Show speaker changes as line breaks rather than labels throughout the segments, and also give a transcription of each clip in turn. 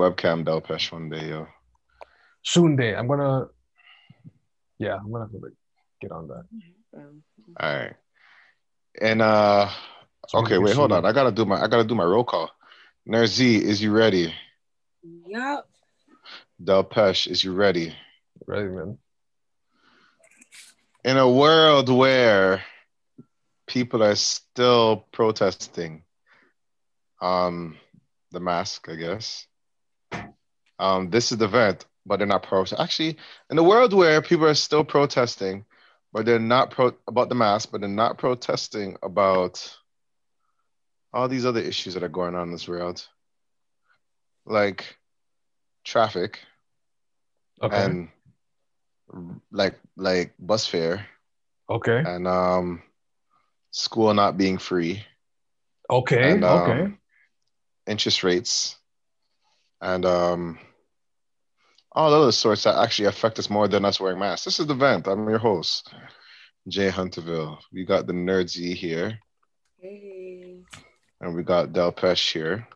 webcam Delpesh one day, yo.
Soon day. I'm gonna yeah, I'm gonna have to like get on that.
Um,
All right. And uh
So
okay, wait, hold
see-
on. I gotta do my I gotta do my roll call. Nerzi, is you ready?
Yup.
Delpesh, is you ready?
Ready, man.
In a world where people are still protesting um the mask, I guess. Um, this is The Vent, but they're not pro actually in a world where people are still protesting, but they're not pro about the mask, but they're not protesting about all these other issues that are going on in this world. Like traffic
Okay.
and like like bus fare
okay.
and um school not being free
Okay.
and um,
okay.
interest rates and um all other sorts that actually affect us more than us wearing masks. This is The Vent. I'm your host, Jay Hunterville. We got the Nerdsy here,
Hey.
and we got Del Pesh here.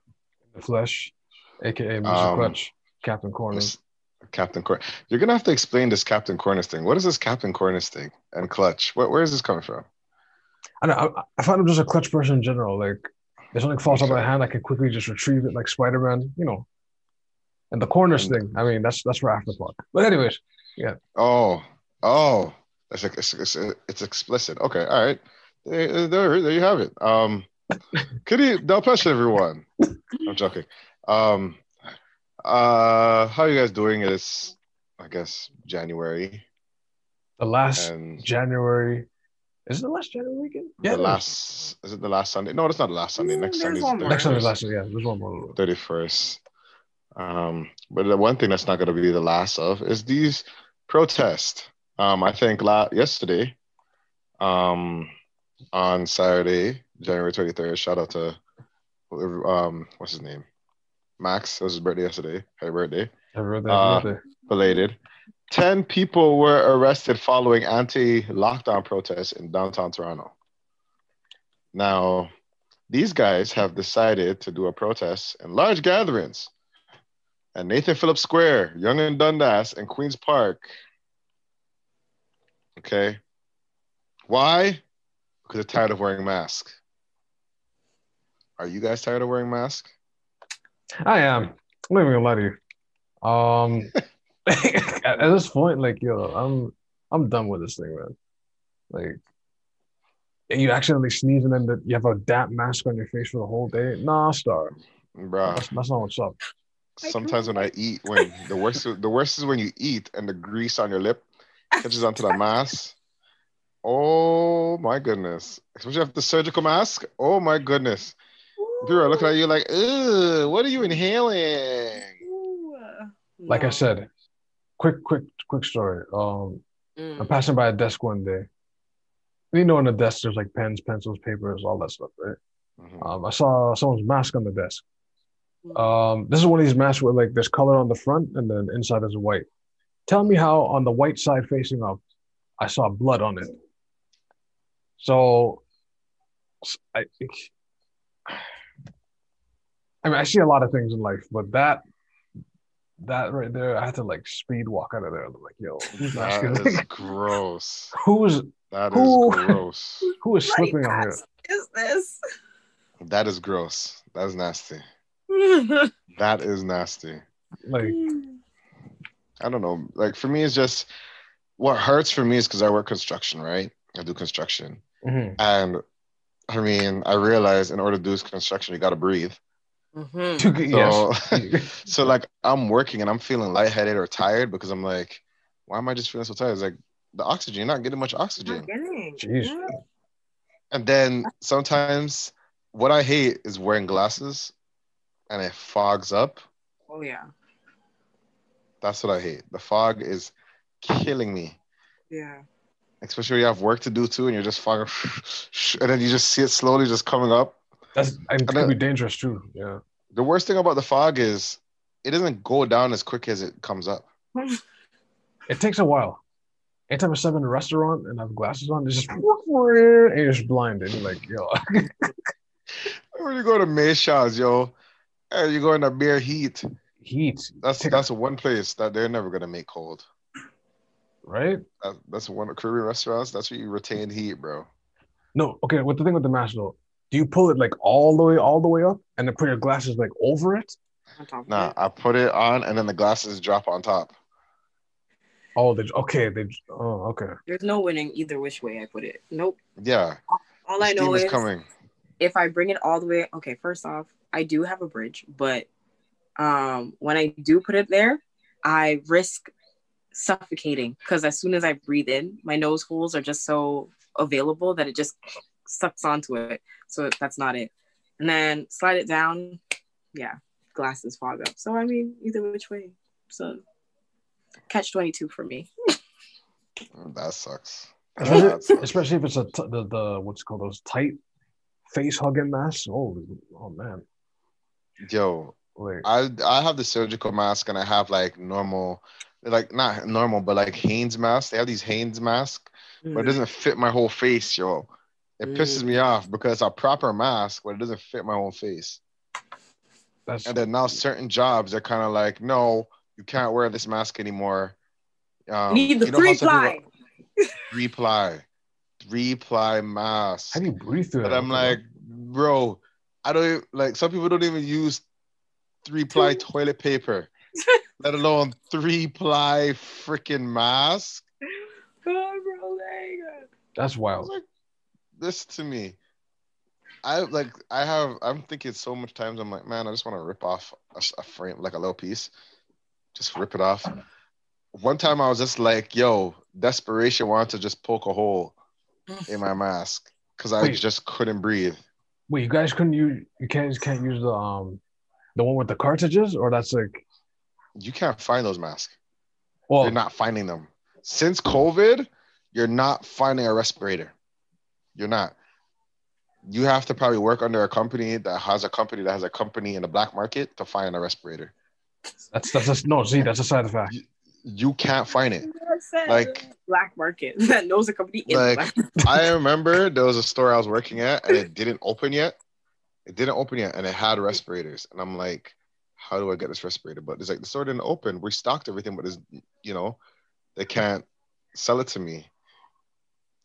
The flesh, aka Mr.
Um,
Clutch, Captain Corner.
This- Captain Corn. You're gonna have to explain this Captain Corners thing. What is this Captain Corners thing and Clutch? Where, where is this coming from?
I don't know. I, I find I'm just a clutch person in general. Like, if something falls out of my hand, I can quickly just retrieve it like Spider Man, you know. And the corners
And-
thing, I mean, that's that's for afterthought. But anyways, yeah.
Oh, oh, it's, it's, it's, it's explicit. Okay, all right. There, there, there you have it. Um, good evening, Del Pesh, everyone. I'm joking. Um, uh, how you guys doing? It's, I guess, January
the last
and
January, is it the last January weekend? Yeah.
The
it is.
last. Is it the last Sunday? No, it's not the last Sunday.
Mm,
Next
there's
Sunday is the.
Next Sunday,
31st.
last yeah, there's one more.
31st. Um, but the one thing that's not going to be the last of is these protests. Um, I think la- yesterday, um, on Saturday, January 23rd, shout out to, um, what's his name? Max. It was his birthday yesterday. Happy birthday.
Happy birthday,
Uh. Belated. 10 people were arrested following anti lockdown protests in downtown Toronto. Now, these guys have decided to do a protest in large gatherings at Nathan Phillips Square, Yonge and Dundas, and Queens Park. Okay. Why? Because they're tired of wearing masks. Are you guys tired of wearing masks?
I am. I'm not even gonna lie to you. Um, at, this point, like yo, I'm I'm done with this thing, man. Like, you accidentally sneeze and then the, you have a damp mask on your face for the whole day. Nah, star.
Bro,
That's, that's not what's up.
Sometimes when I eat, when the worst the worst is when you eat and the grease on your lip catches onto the mask. Oh my goodness. Especially after the surgical mask. Oh my goodness. People are looking at you like, Ugh, what are you inhaling?
Ooh.
Like I said, quick, quick, quick story. Um, I'm
Mm.
passing by a desk one day. You know, on the desk there's like pens, pencils, papers, all that stuff, right?
Mhm.
Um, I saw someone's mask on the desk. Um, this is one of these masks where like there's color on the front and then inside is white. Tell me how on the white side facing up, I saw blood on it. So, I, I mean, I see a lot of things in life, but that, that right there, I had to like speed walk out of there. I'm like, yo, whose
That
is
is gross.
who's
That is
Who-
gross.
who is slipping on here?
mask is this?
That is gross. That is nasty. That is nasty.
Like,
I don't know. Like for me, it's just what hurts for me is because I work construction, right? I do construction.
mhm.
And I mean, I realize in order to do this construction, you got to breathe.
Mhm.
So,
yes.
so like I'm working and I'm feeling lightheaded or tired because I'm like, why am I just feeling so tired? It's like the oxygen, you're not getting much oxygen.
Getting.
Jeez.
Yeah.
And then sometimes what I hate is wearing glasses and it fogs up.
Oh yeah.
That's what I hate. The fog is killing me.
Yeah.
Especially when you have work to do too and you're just fogging and then you just see it slowly just coming up.
That's and it
And
could
then-
be dangerous too. Yeah.
The worst thing about the fog is it doesn't go down as quick as it comes up.
It takes a while. Anytime I step in a restaurant and I have glasses on, it's just and you're just blind and you're like, yo,
When you go to Mayshaw's, yo, and you go in the bare heat,
heat.
That's
Take a-
that's one place that they're never gonna make cold.
right.
That, that's one of Caribbean restaurants. That's where you retain heat, bro.
No, okay. What the thing with the mask though? Do you pull it like all the way, all the way up, and then put your glasses like over it?
On top of
Nah,
it.
I put it on and then the glasses drop on top.
Oh, they okay. They oh okay.
There's no winning either which way I put it. Nope.
Yeah,
All
the
I know
is
is
coming.
if I bring it all the way, okay, first off, I do have a bridge, but um, when I do put it there, I risk suffocating because as soon as I breathe in, my nose holes are just so available that it just sucks onto it. So that's not it. And then slide it down, yeah, glasses fog up. So I mean, either which way. So catch 22 for me.
That sucks.
Especially,
That sucks.
especially if it's a t- the the what's it called those tight face hugging masks. Oh oh man,
Yo,
like
I I have the surgical mask and I have like normal, like not normal, but like Hanes mask. They have these Hanes mask, but it doesn't fit my whole face, yo. It pisses me off because it's a proper mask, but it doesn't fit my whole face.
that's
And then now certain jobs are kind of like, no, you can't wear this mask anymore. Um,
Need the
you know how
three ply.
three ply, mask.
how do you breathe through
But
that?
I'm like, bro, I don't even, like. Some people don't even use three ply toilet paper, let alone three ply freaking mask.
God, bro, like,
that's wild.
like, this to me. I like. I have. I'm thinking so much times. I'm like, man, I just want to rip off a, a frame, like a little piece, just rip it off. One time I was just like, yo, desperation wanted to just poke a hole in my mask because I
Wait.
just couldn't breathe.
Wait, you guys couldn't use you can't just can't use the um the one with the cartridges, or that's like
You can't find those masks.
well
You're not finding them. Since COVID, you're not finding a respirator. You're not. You have to probably work under a company that has a company that has a company in the black market to find a respirator.
that's that's just no see that's a side effect.
You can't find it. Like-
black market that knows a company
Like- I remember there was a store I was working at and it didn't open yet. It didn't open yet and it had respirators. And I'm like, how do I get this respirator? But it's like the store didn't open. We stocked everything, but it's you know, they can't sell it to me.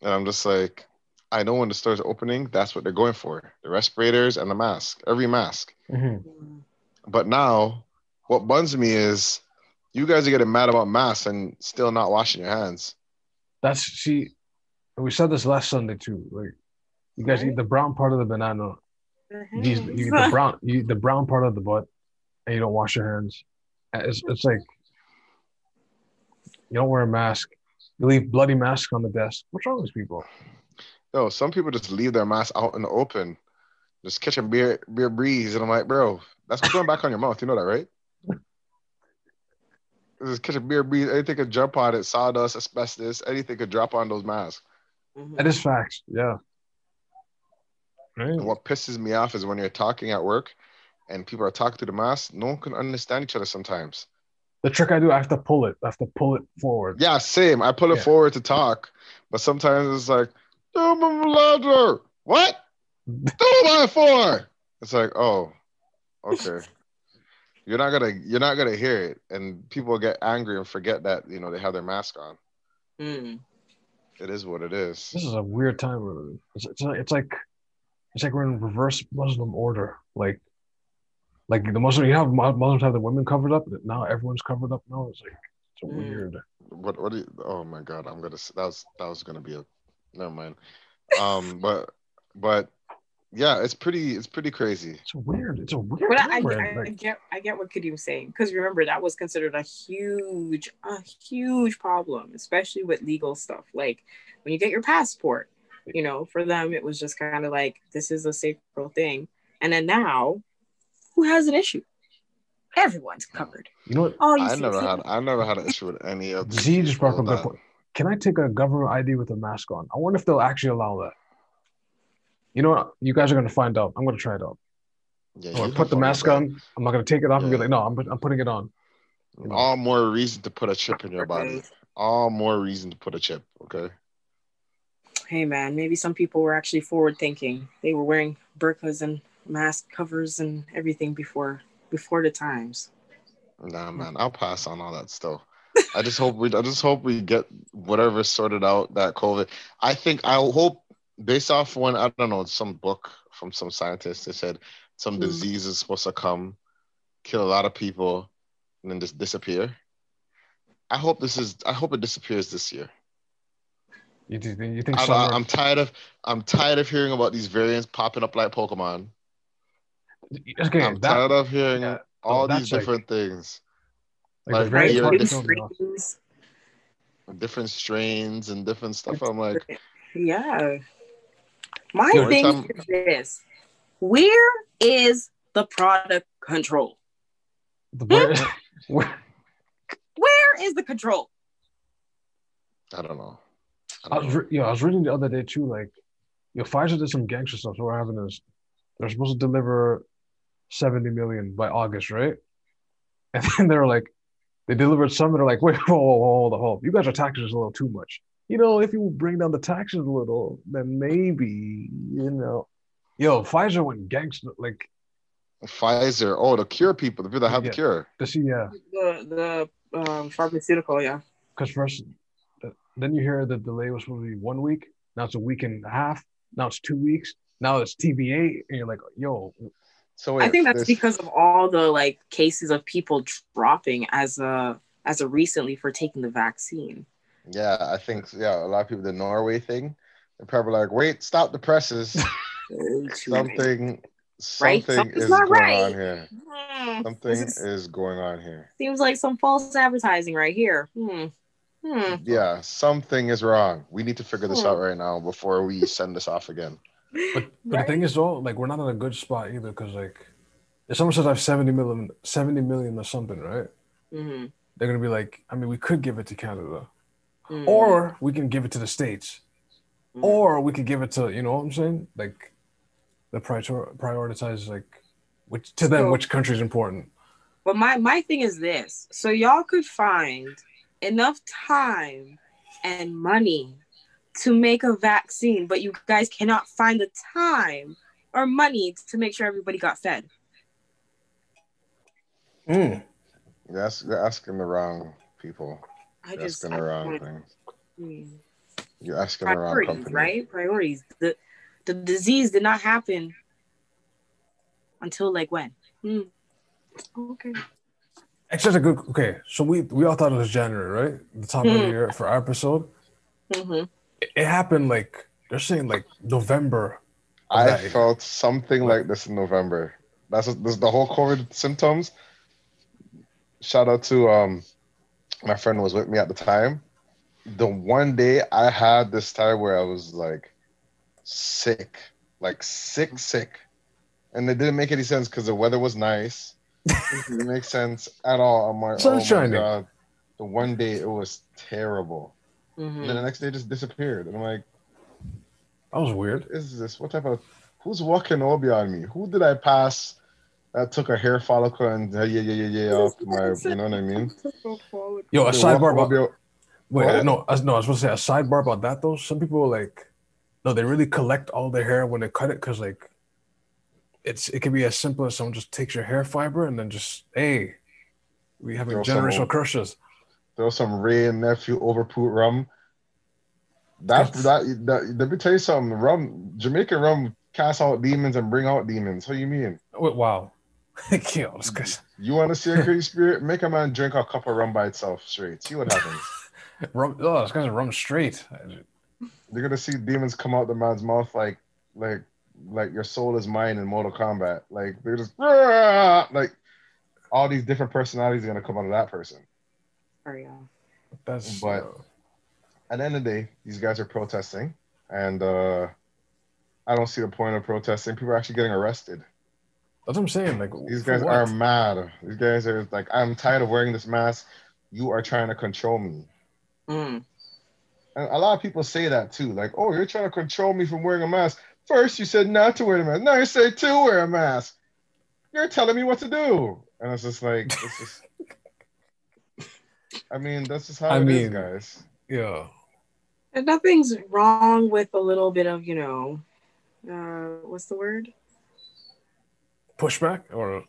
And I'm just like, I know when the store's opening, that's what they're going for. The respirators and the mask, every mask.
Mhm.
But now what buns me is you guys are getting mad about masks and still not washing your hands.
That's see, we said this last Sunday too. Like you guys
Right.
eat the brown part of the banana, you, eat- you eat the brown you eat the brown part of the butt, and you don't wash your hands. It's it's like you don't wear a mask. You leave bloody masks on the desk. What's wrong with people?
No, some people just leave their mask out in the open, just catching beer beer breeze, and I'm like, bro, that's going back on your mouth. You know that, right? Just catch a beer breeze. Anything could jump on it. Sawdust, asbestos, anything could drop on those masks.
Mhm.
That is facts. Yeah. Right.
What pisses me off is when you're talking at work, and people are talking to the mask. No one can understand each other sometimes.
The trick I do, I have to pull it. I have to pull it forward.
Yeah, same. I pull it
Yeah.
forward to talk, but sometimes it's like, "Do my louder." What? Do my for? It's like, oh, okay. You're not gonna you're not gonna hear it, and people get angry and forget that you know they have their mask on.
Mm.
It is what it is.
This is a weird time. It's, it's, like, it's like it's like we're in reverse Muslim order. Like like the Muslim, you have Muslims have the women covered up. but Now everyone's covered up. Now it's like it's
Mm.
weird.
What what? Do you, oh my god, I'm gonna. That was that was gonna be a. Never mind. Um, but but yeah, it's pretty it's pretty crazy.
It's weird. It's a weird
But I,
time.
I, I get I get what Kadim was saying because remember that was considered a huge a huge problem, especially with legal stuff. Like when you get your passport, you know, for them it was just kind of like this is a sacred thing, and then now, who has an issue? Everyone's covered.
you know what?
Oh, you
I never had I never had an issue with any of these
Z just brought up
people
a good point. Can I take a government ID with a mask on? I wonder if they'll actually allow that. You know what? You guys are gonna find out. I'm gonna try it out.
Yeah,
I'm gonna put the
find
mask
that.
on. I'm not gonna take it off and be like, no, I'm, I'm putting it on.
All more reason to put a chip in your body. All more reason to put a chip. Okay.
Hey man, maybe some people were actually forward thinking. They were wearing burqas and mask covers and everything before before the times.
Nah, man, I'll pass on all that stuff. I just hope we I just hope we get whatever sorted out that COVID. I think I hope based off when I don't know some book from some scientist they said some
Mhm.
disease is supposed to come, kill a lot of people, and then just disappear. I hope this is I hope it disappears this year.
You, do- you think
I'm,
summer?
I'm tired of I'm tired of hearing about these variants popping up like Pokemon.
okay,
I'm
that,
tired of hearing
yeah,
all
that's
these
like-
different things,
like,
like,
the very
you're
part
just-
that throws me off.
Strains.
different strains and different stuff. I'm like,
Yeah. My
Yo,
thing
every time-
is this: Where is the product control?
The where, hmm? where,
Where is the control?
I don't know. I
I
don't
was,
know.
re- yo, I was reading the other day too. Like, yo, Pfizer did some gangster stuff. So what happened is they're supposed to deliver 70 million by August, right? And then they're like, they delivered some, and they're like, wait, whoa, whoa, whoa, hold on, hold. You guys are taxing us a little too much. You know, if you bring down the taxes a little, then maybe, you know. Yo, Pfizer went gangster. Like,
Pfizer. Oh, the cure people, the people that have
Yeah.
the cure.
to see, yeah.
The the um, pharmaceutical, yeah.
Because first, then you hear the delay was supposed to be one week. Now it's a week and a half. Now it's two weeks. Now it's TBA, and you're like, yo,
So wait, I
think that's
this-
because of all the like cases of people dropping as a as a recently for taking the vaccine.
Yeah, I think yeah. A lot of people the Norway thing. They're probably like, wait, stop the presses.
Way
Something,
Right?
something is
not
going
right.
on here.
Hmm,
Something
is-
is going on here.
seems like some false advertising right here. Hmm. Hmm.
Yeah, something is wrong. We need to figure this
Hmm.
out right now before we send this off again.
But, but the thing is though, like we're not in a good spot either because like if someone says I have 70 million 70 million or something, right?
Mhm.
They're gonna be like, I mean, we could give it to Canada.
Mhm.
Or we can give it to the States.
Mhm.
Or we could give it to, you know what I'm saying? Like the prior prioritize like which to them
So-
which country is important.
But my my thing is this: so y'all could find enough time and money to make a vaccine, but you guys cannot find the time or money to make sure everybody got fed.
Mm.
You're, you're asking the wrong people.
I
You're
just
asking the wrong
want-
thing.
Hmm.
You're asking the wrong company.
right? Priorities. The the disease did not happen until like when? Hmm. Okay.
It's just a good okay. So we we all thought it was January, right? The top of the
Mhm.
year for our episode.
hmm
It, it happened like they're saying like November.
I
Okay.
felt something like this in November. That's this, the whole COVID symptoms. Shout out to um my friend was with me at the time. The one day I had this time where I was like sick, like sick, sick, and it didn't make any sense because the weather was nice. It didn't make sense at all. I'm like,
Sun
oh my god. The one day it was terrible,
hmm
and then the next day it just disappeared. And I'm like,
That was weird.
what is this? What type of who's walking all on me? Who did I pass that took a hair follicle and uh, yeah yeah yeah yeah yeah up my you know what I mean?
Yo, a sidebar about
Obi-
wait,
What?
no, I, no, I was supposed to say a sidebar about that though. Some people like no, they really collect all their hair when they cut it because like it's it can be as simple as someone just takes your hair fiber and then just hey, we having
Throw
generational
old-
curses.
throw some Wray and Nephew overproof rum. That that, that let me tell you something. Rum Jamaican rum cast out demons and bring out demons. What do you mean?
Wait, wow. Yo, this guy's
You want to see a crazy spirit? Make a man drink a cup of rum by itself straight. See what happens.
rum. Oh, this guy's rum straight.
You're gonna see demons come out the man's mouth like like like your soul is mine in Mortal Kombat. Like they're just "Rah!" like all these different personalities are gonna come out of that person.
Sorry, uh,
That's
But-
uh,
At the end of the day, these guys are protesting, and uh I don't see the point of protesting. People are actually getting arrested.
That's what I'm saying. Like
These guys
what?
are mad. These guys are like, I'm tired of wearing this mask. You are trying to control me.
mm.
And a lot of people say that too. Like, oh, you're trying to control me from wearing a mask. First, you said not to wear a mask. Now you say to wear a mask. You're telling me what to do. And it's just like, it's just. I mean, that's just how
I
it is,
mean-
guys.
yeah.
And nothing's wrong with a little bit of, you know, uh, what's the word?
Pushback or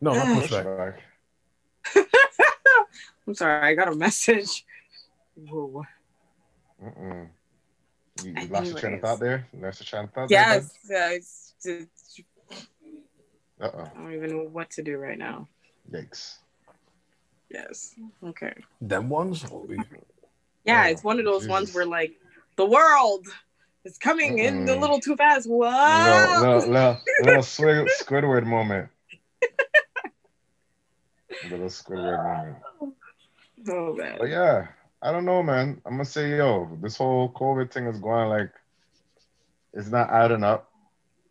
No, not pushback.
I'm sorry, I got a message. Whoa.
Mm-mm. You, you
Anyways.
lost your train of thought there. Lost your train of thought.
Yes, yes. it's-
Uh oh.
I don't even know what to do right now.
Yikes.
Yes. Okay.
Them ones.
Yeah,
Oh,
it's one of those ones where like the world is coming in a little too fast. What?
Little, little, little, little Squid, Squidward moment. little Squidward moment.
Oh man.
But yeah, I don't know, man. I'm gonna say, yo, this whole COVID thing is going like, it's not adding up.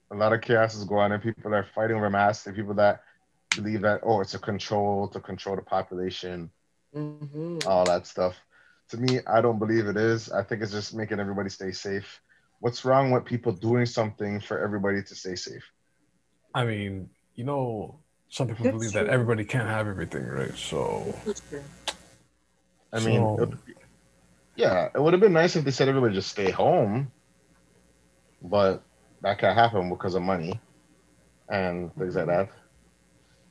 A lot of chaos is going on, and people are fighting over masks. And people that believe that, oh, it's a control to control the population,
mm-hmm.
all that stuff. To me, I don't believe it is. I think it's just making everybody stay safe. What's wrong with people doing something for everybody to stay safe?
I mean, you know, some people
That's
believe
true.
that everybody can't have everything, right? So,
I mean,
So-
it- yeah, it would have been nice if they said everybody just stay home, but that can't happen because of money and things like that.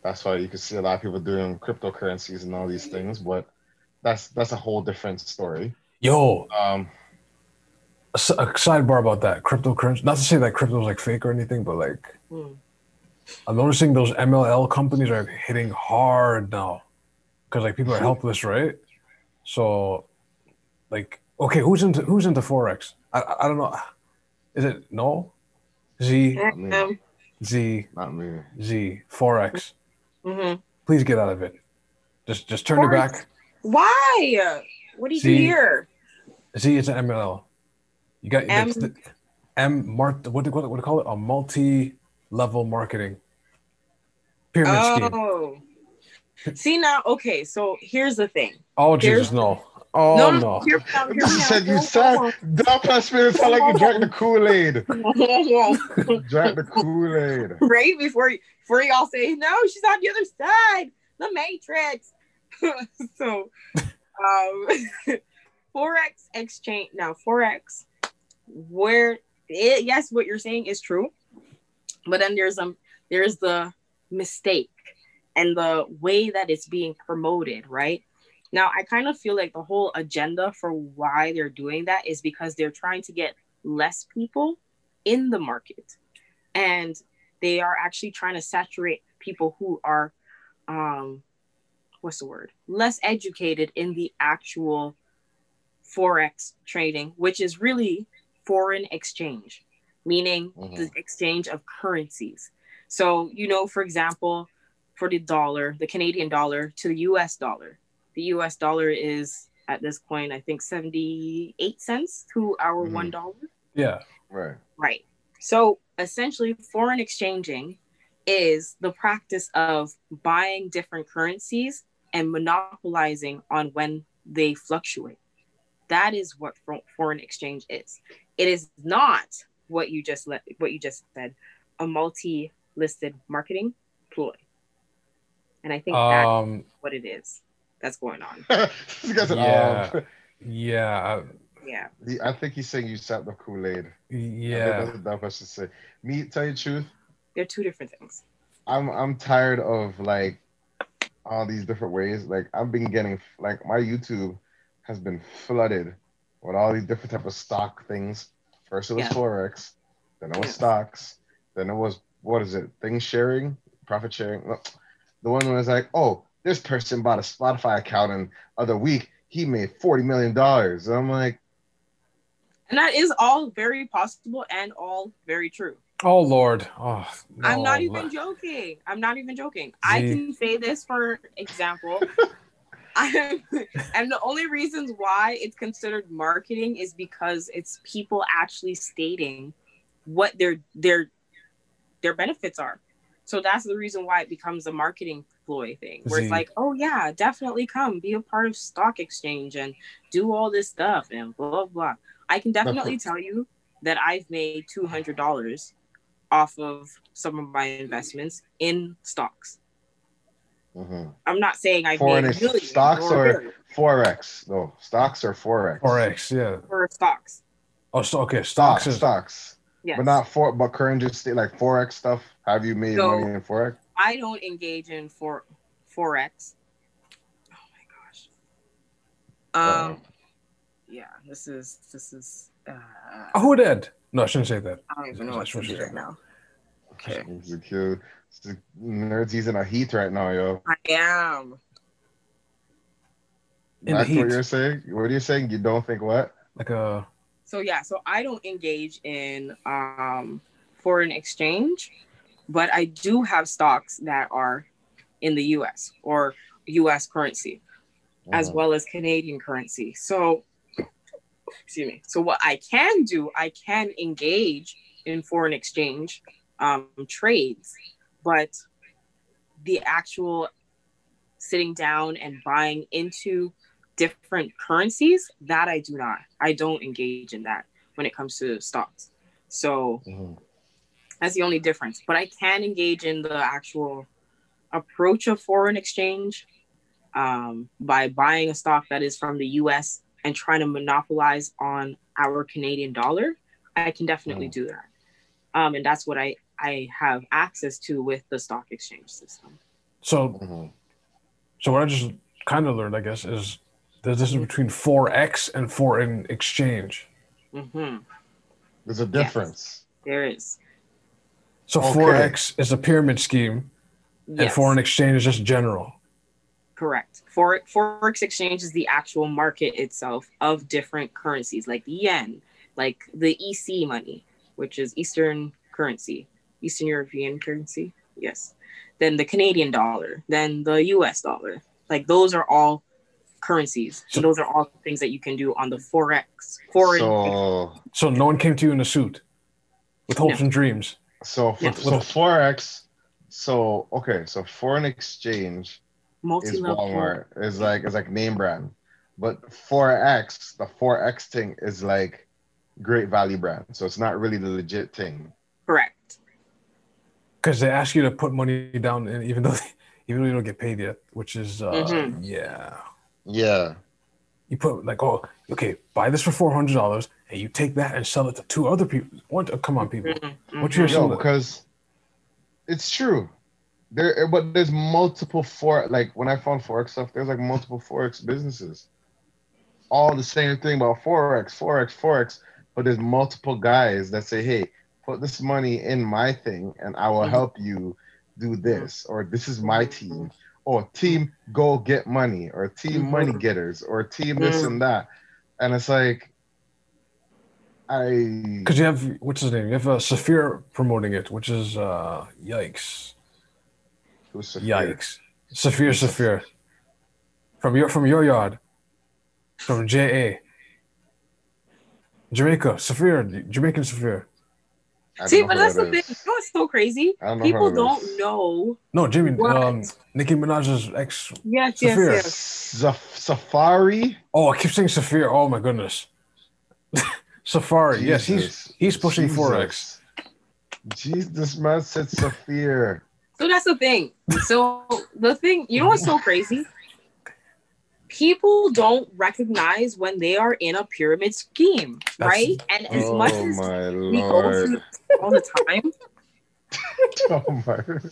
That's why you can see a lot of people doing cryptocurrencies and all these things, but that's that's a whole different story.
yo,
Um,
a, s- a sidebar about that cryptocurrency. Not to say that crypto is like fake or anything, but like
Hmm.
I'm noticing those MLM companies are hitting hard now because like people are helpless, right? So, like, okay, who's into who's into forex? I I, I don't know. Is it no? Z
Um,
Z
not me.
Z forex.
mhm.
Please get out of it. Just just turn it back.
Why? What do you do
See,
here?
Z it's an MLM. You got
M-
it's the- M Mart. What do what, what do you call it? A multi-level marketing pyramid scheme.
Oh. See now, okay, so here's the thing.
Oh
here's-
Jesus, no! Oh
no,
no!
no, hear me out, hear
You
me out.
said you
Hold
said
on.
don't pass me. It sound like you drank the Kool Aid.
Hold
Drank the Kool Aid.
on. right before before y'all say no, she's on the other side, the Matrix. so, um, forex exchange now forex, where it, yes, what you're saying is true, but then there's um there's the mistake and the way that it's being promoted, right? Now, I kind of feel like the whole agenda for why they're doing that is because they're trying to get less people in the market. And they are actually trying to saturate people who are, um, what's the word? Less educated in the actual Forex trading, which is really foreign exchange, meaning
Mhm.
the exchange of currencies. So, you know, for example, for the dollar, the Canadian dollar to the US dollar, the US dollar is at this point, I think 78 cents to our
Mhm.
one dollar.
Yeah.
Right.
Right. So essentially, foreign exchanging is the practice of buying different currencies and monopolizing on when they fluctuate. That is what foreign exchange is. It is not what you just let what you just said, a multi-listed marketing ploy. And I think that's
Um.
what it is that's going on.
this guy's an
Yeah.
um,
Yeah.
Yeah.
he- I think he's saying you sat the Kool Aid.
Yeah.
That's a dumb question to say. Me, tell you the truth,
They're two different things.
I'm I'm tired of like all these different ways. Like I've been getting like my YouTube has been flooded with all these different type of stock things. First it was
Yeah.
forex, then it was
Yeah.
stocks, then it was what is it? Things sharing, profit sharing. The one was like, oh, this person bought a Spotify account and other week he made forty million dollars. I'm like,
And that is all very possible and all very true.
Oh Lord. Oh.
I'm not even joking. I'm not even joking. I can say this for example. I'm, and the only reasons why it's considered marketing is because it's people actually stating what their their their benefits are. So that's the reason why it becomes a marketing ploy thing, where it's like, oh yeah, definitely come be a part of stock exchange and do all this stuff and blah blah. blah. I can definitely tell you that I've made two hundred dollars off of some of my investments in stocks.
Mhm.
I'm not saying I've
Foreign
made
ex-
millions
stocks
or
or- forex. No, stocks or forex.
Forex. Yeah.
for stocks.
Oh, so okay.
Stocks,
Stocks is
stocks.
Yes.
But not for but current just like forex stuff. Have you made
So-
money in forex?
I don't engage in for forex. Oh my gosh. Um, yeah, this is this is. Uh,
Oh, who did? No, I shouldn't say that.
I don't even know what to do right now. Okay,
It's the cute- Nerds using a heat right now, yo.
I am.
In
That's what
heat.
you're saying. What are you saying? You don't think what?
Like a
So yeah, so I don't engage in um, foreign exchange, but I do have stocks that are in the U.S. or U.S. currency. as
Mhm.
well as Canadian currency. So, excuse me. So, what I can do, I can engage in foreign exchange um, trades, but the actual sitting down and buying into different currencies, that I do not. I don't engage in that when it comes to stocks. So,
Mhm.
that's the only difference. But I can engage in the actual approach of foreign exchange um, by buying a stock that is from the US and trying to monopolize on our Canadian dollar. I can definitely
Mm.
do that. Um, and that's what I, I have access to with the stock exchange system.
so
Mhm.
so what I just kind of learned, I guess, is there's this between forex and foreign exchange.
hmm
There's a difference.
There is.
So
Okay.
forex is a pyramid scheme, and foreign exchange is just general.
correct. For, Forex exchange is the actual market itself of different currencies, like the yen, like the EC money, which is Eastern currency, Eastern European currency. Yes. Then the Canadian dollar, then the US dollar. Like those are all currencies.
So-
So those are all things that you can do on the Forex. Foreign
So,
So no one came to you in a suit with hopes
No.
and dreams.
so, for,
Yeah.
so forex. So, okay, so foreign exchange is
multi-level.
Walmart. Is like is like name brand, but forex, the forex thing is like great value brand. So it's not really the legit thing.
Correct.
Because they ask you to put money down, and even though even though you don't get paid yet, which is uh,
Mhm.
yeah,
Yeah.
you put like oh okay, buy this for four hundred dollars, and you take that and sell it to two other people. One, oh, come on, people,
Mhm,
What's
mhm.
your-
Yo, because it's true. There, but there's multiple for like when I found forex stuff, there's like multiple forex businesses, all the same thing about forex, forex, forex. But there's multiple guys that say, "Hey, put this money in my thing, and I will
Mhm.
help you do this," or "This is my team," or "Team Go Get Money," or "Team. Money Getters," or "Team this and that," and it's like, I
because you have what's his name? You have uh, Saphir promoting it, which is uh yikes,
who's Saphir?
yikes, Saphir, Saphir, from your from your yard, from JA. Jamaica, Saphir, Jamaican Saphir.
I don't
See, but that's
that
the thing. You know what's so crazy?
Don't
People don't
is.
know.
No, Jimmy,
What?
um, Nicki Minaj's ex.
Yes,
Saphir.
yes, yes.
Saf- Safaree.
Oh, I keep saying Saphir. Oh my goodness. Safaree. Yes, he's he's pushing forex.
Jesus, this man said Saphir.
So that's the thing. So the thing, you know what's so crazy? People don't recognize when they are in a pyramid scheme,
That's-
right? And as
oh
much as
my
we go
lord.
through all the time,
oh my.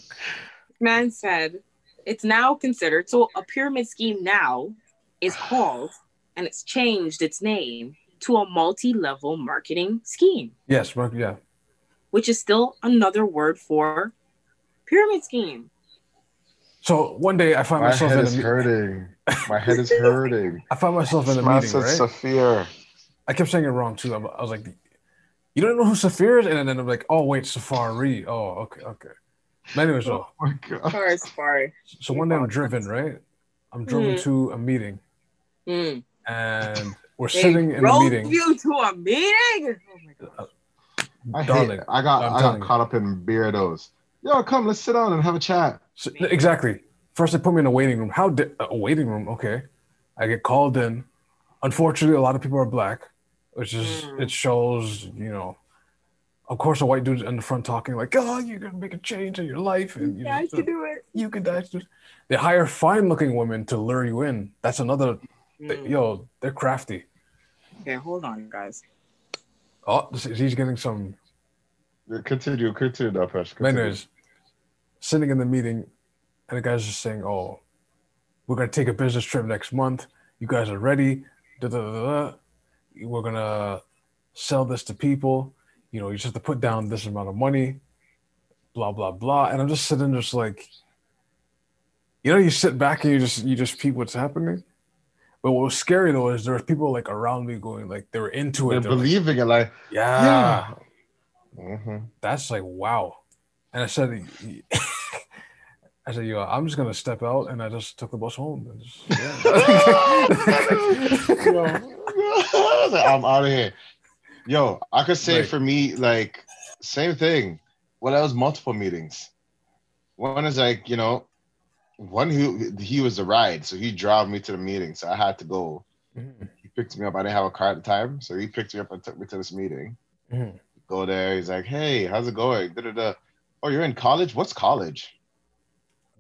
man said it's now considered so a pyramid scheme now is called and it's changed its name to a multi-level marketing scheme,
Yes, Mark, yeah.
which is still another word for pyramid scheme.
So one day I find
My
myself
head
in a
is
me-
hurting. My head is hurting.
I found myself in a
Man
meeting,
said
right?
Saphir.
I kept saying it wrong too. I'm- I was like, "You don't know who Saphir is?" And then I'm like, "Oh wait, Safaree. Oh, okay, okay." But anyways, so,
Oh my god.
Sorry, sorry.
so one day I'm driven, right? I'm driven
Mhm.
to a meeting,
Mm.
and we're
They
sitting in the
drove
meeting.
you to a meeting? Oh my god.
I hate it. I got
I'm
I
telling
got
you.
caught up in beardos. Yo, come, let's sit down and have a chat.
So, exactly. First, they put me in a waiting room. How di- a waiting room? Okay, I get called in. Unfortunately, a lot of people are black, which is
Mm.
it shows. You know, of course, a white dude in the front talking like, "Oh, you're gonna make a change in your life," and you,
Yeah, I can do it.
you can die. They hire fine-looking women to lure you in. That's another.
Mm.
Yo, they're crafty.
Okay, hold on, guys.
Oh, this is- he's getting some
Continue, continue, Dapesh. continue.
manners. sitting in the meeting, and the guy's are saying, "Oh, we're gonna take a business trip next month. You guys are ready. Da, da, da. We're gonna sell this to people. You know, you just have to put down this amount of money. Blah blah blah." And I'm just sitting, just like, you know, you sit back and you just you just peep what's happening. But what was scary though is there were people like around me going like they were into
They're
it. They're like,
believing it, like
yeah,
yeah. hmm
that's like wow. And I said, I said, yo, I'm just gonna step out, and I just took the bus home. And just, yeah.
I'm out of here. Yo, I could say
Right.
for me, like, same thing. Well, that was multiple meetings. One is like, you know, one he he was the ride, so he drove me to the meeting, so I had to go.
Mhm,
He picked me up. I didn't have a car at the time, so he picked me up and took me to this meeting.
mhm.
Go there. He's like, "Hey, how's it going?" Da-da-da. Oh, you're in college? What's college?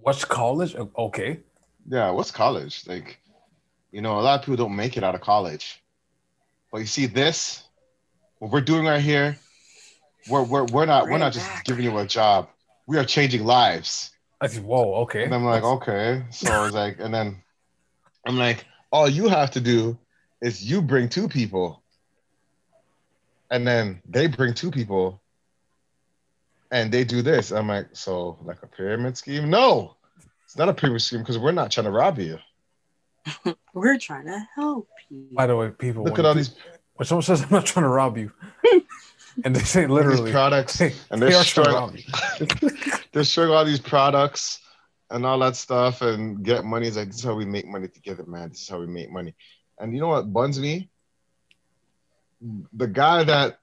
What's college? Okay,
Yeah, what's college? Like, you know, a lot of people don't make it out of college. But you see this, what we're doing right here, we're we're, we're not we're not just
back.
giving you a job. We are changing lives.
I said, whoa, okay.
And I'm like, okay. So I was like, and then I'm like, all you have to do is you bring two people. And then they bring two people. And they do this. I'm like, so like a pyramid scheme? No, it's not a pyramid scheme because we're not trying to rob you.
We're trying to help you.
By the way, people,
Look
when
at all these
when someone says I'm not trying to rob you, and they say literally,
these products
they,
and
they
they're
are trying
struggling. they're showing all these products and all that stuff and get money. It's like this is how we make money together, man. This is how we make money. And you know what buns me? The guy that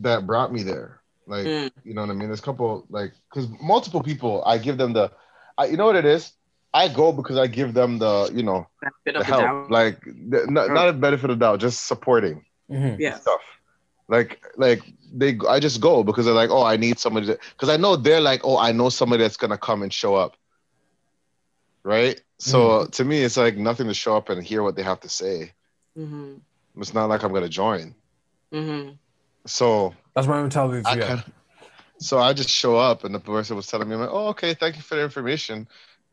that brought me there, like
Mm.
you know what I mean. There's a couple like because multiple people. I give them the, I you know what it is. I go because I give them the you know the
of the
help, like the, not, not a benefit of doubt, just supporting
Mhm.
yeah.
stuff. Like like they I just go because they're like, oh, I need somebody because I know they're like, oh, I know somebody that's gonna come and show up. Right? So to me, it's like nothing to show up and hear what they have to say.
hmm
It's not like I'm gonna join.
hmm
So
That's my mentality.
I
yeah.
kind so I just show up and the person was telling me, I'm like, oh, okay, thank you for the information.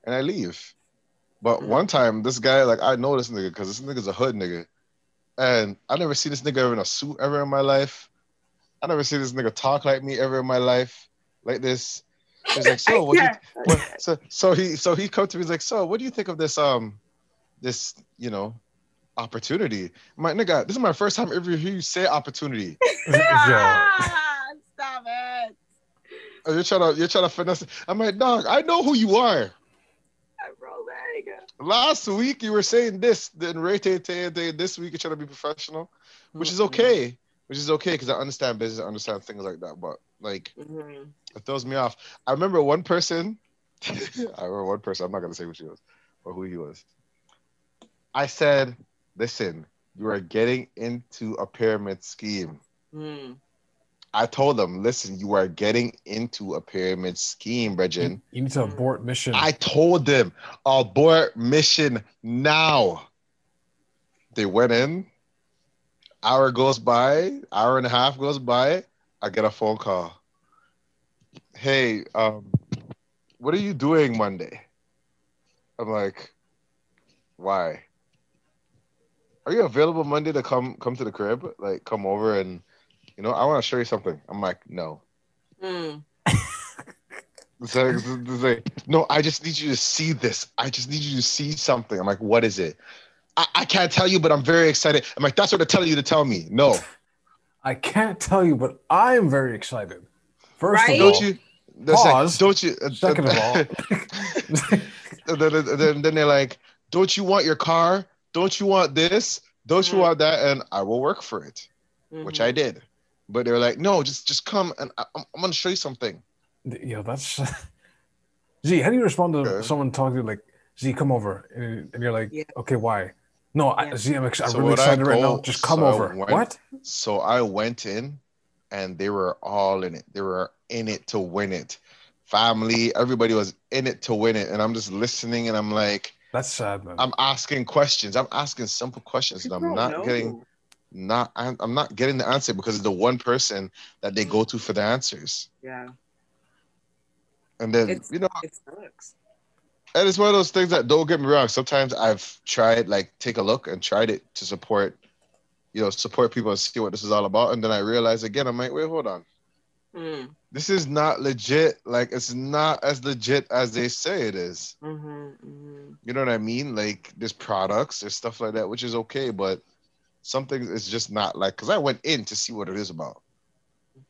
And I leave. But
Mhm.
one time, this guy, like, I know this nigga because this nigga's a hood nigga. And I never seen this nigga ever in a suit ever in my life. I never seen this nigga talk like me ever in my life, like this. He's like, so what do you what, so so he so he come to me he's like so what do you think of this um this you know opportunity my nigga this is my first time ever hear you say opportunity
Stop it.
Oh, you're trying to you're trying to finesse. I'm like dog I know who you are
I'm rolling.
last week you were saying this then rate this week you're trying to be professional which is
Mhm.
okay which is okay because I understand business I understand things like that but like
Mhm.
it throws me off I remember one person I remember one person I'm not gonna say who she was or who he was I said listen you are getting into a pyramid scheme
Mhm.
I told them listen you are getting into a pyramid scheme Bridget
You need to abort mission.
I told them abort mission now. They went in. Hour goes by. Hour and a half goes by. I get a phone call. Hey, um, what are you doing Monday? I'm like, why? Are you available Monday to come come to the crib? Like, come over and, you know, I want to show you something. I'm like, no.
Mm.
It's like, it's like, no, I just need you to see this. I just need you to see something. I'm like, what is it? I, I can't tell you, but I'm very excited. I'm like, that's what they're telling you to tell me. No,
I can't tell you, but I am very excited. First
Right?
of all,
don't you? that's like,
Pause.
don't you? uh,
Second of all,
then, then, then they're like, don't you want your car? Don't you want this? Don't you
Mhm.
want that? And I will work for it, which I did. But they were like, no, just just come and I, I'm, I'm gonna show you something.
yo, that's Z. How do you respond to
Okay.
someone talking to you like Z? Come over, and, and you're like,
Yeah.
okay, why? No, I,
Yeah.
Z, I'm, ex- I'm really
what I
excited right now. Just come
so
over.
went-
What?
So I went in and they were all in it. They were in it to win it. Family, everybody was in it to win it. And I'm just listening and I'm like,
That's sad, man.
I'm asking questions. I'm asking simple questions and I'm not
know.
getting not I'm, I'm not getting the answer because it's the one person that they go to for the answers.
Yeah.
And then
It's-
you know,
It sucks.
and it's one of those things that don't get me wrong. Sometimes I've tried like take a look and tried it to support, you know, support people and see what this is all about. And then I realize again, I'm like, wait, hold on.
Mm,
This is not legit. Like it's not as legit as they say it is.
mhm, mhm.
You know what I mean? Like there's products, there's stuff like that, which is okay, but something is just not like because I went in to see what it is about.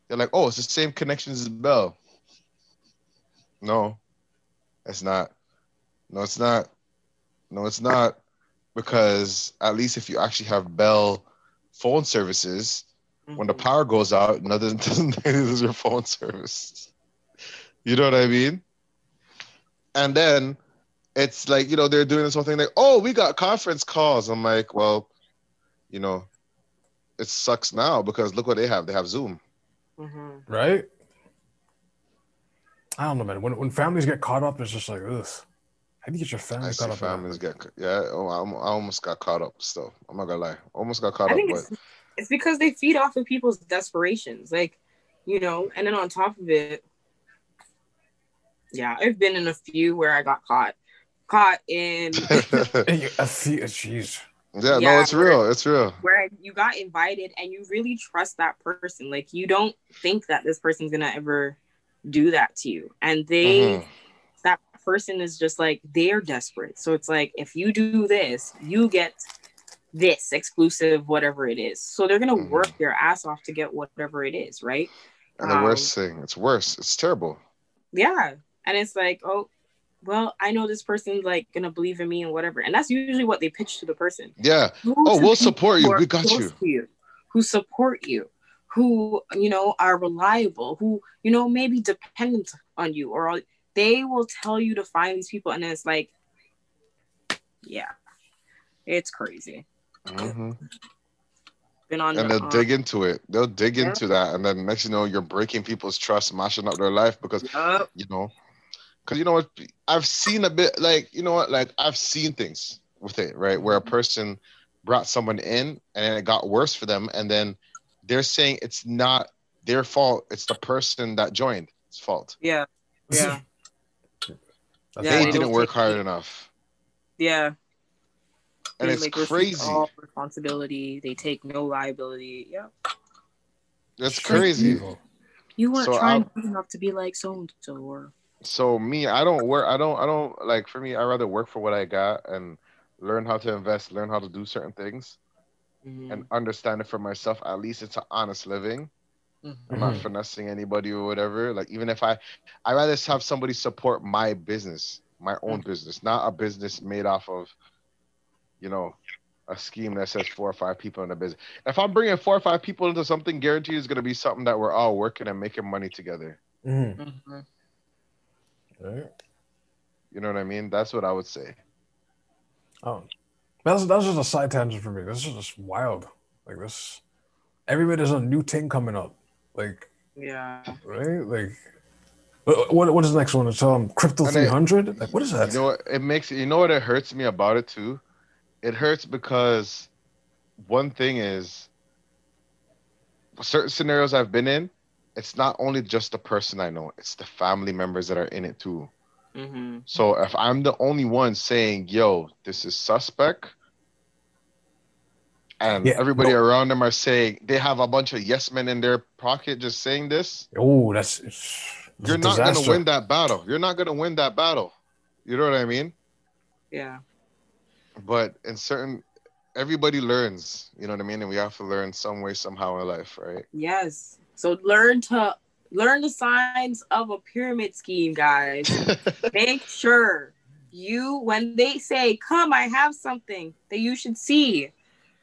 They're like, oh, it's the same connections as Bell. No, it's not. No, it's not. No, it's not. Because at least if you actually have Bell phone services, when the power goes out, another doesn't lose your phone service. You know what I mean? And then it's like, you know, they're doing this whole thing like, oh, we got conference calls. I'm like, well, you know, it sucks now because look what they have. They have Zoom.
Mhm.
right? I don't know, man. When when families get caught up, it's just like, ugh. How do you get your family
I
caught
see
up?
families get, yeah, oh, I I almost got caught up still. I'm not gonna lie. Almost got caught
I
up,
think
but
it's it's because they feed off of people's desperations, like you know, and then on top of it, yeah, I've been in a few where I got caught, caught in
Hey, you- I jeez.
yeah, no,
Yeah,
it's real. It's real.
where you got invited and you really trust that person, like you don't think that this person's gonna ever do that to you, and they
Mhm.
that person is just like they're desperate. So it's like if you do this, you get this exclusive, whatever it is. So they're gonna
Mhm.
work their ass off to get whatever it is, right?
And the
Um,
worst thing, it's worse. It's terrible.
Yeah. And it's like, oh, well, I know this person's like gonna believe in me and whatever. And that's usually what they pitch to the person.
Yeah.
Go
Oh, we'll support you. We got you.
you, who support you, who you know are reliable, who you know maybe dependent on you, or they will tell you to find these people, and it's like, yeah, it's crazy.
Hmm
Been on
and
the,
they'll
on-
dig into it. They'll dig
Yeah.
into that, and then next you know, you're breaking people's trust, mashing up their life because
Yup.
you know, because you know what, I've seen a bit like you know what, like I've seen things with it, right, where a person brought someone in and it got worse for them, and then they're saying it's not their fault, it's the person that joined its fault.
yeah, yeah, Yeah,
they
they
didn't work hard
it.
enough,
yeah.
And
They,
it's
like, receive
crazy.
All responsibility. They take no liability. Yeah.
That's
Shit.
crazy.
Evil.
You weren't
So
trying
I'm-
hard enough to be like so and so, or
so me i don't work i don't i don't like for me i rather work for what i got and learn how to invest learn how to do certain things
Mhm.
and understand it for myself at least it's an honest living
Mhm.
i'm not
Mhm.
finessing anybody or whatever like even if i i rather have somebody support my business my own business not a business made off of you know a scheme that says four or five people in the business if i'm bringing four or five people into something guaranteed it's going to be something that we're all working and making money together
Mhm.
Mhm.
Right.
you know what i mean that's what i would say
Oh, that's that's just a side tangent for me. This is just wild. Like this, every minute there's a new thing coming up. Like
Yeah.
right, like what what, what is the next one? It's um crypto three hundred. Like what is that?
You know what? It makes you know what it hurts me about it too. It hurts because one thing is certain scenarios I've been in. It's not only just the person I know; it's the family members that are in it too.
Mm-hmm.
So if I'm the only one saying, "Yo, this is suspect," and
Yeah,
everybody
no.
around them are saying they have a bunch of yes men in their pocket just saying this,
oh, that's it's, it's
you're
a
not going to win that battle. You're not going to win that battle. You know what I mean?
Yeah.
But in certain everybody learns you know what i mean and we have to learn some way somehow in life right
Yes. So learn to learn the signs of a pyramid scheme, guys. Make sure you when they say, "Come, I have something that you should see."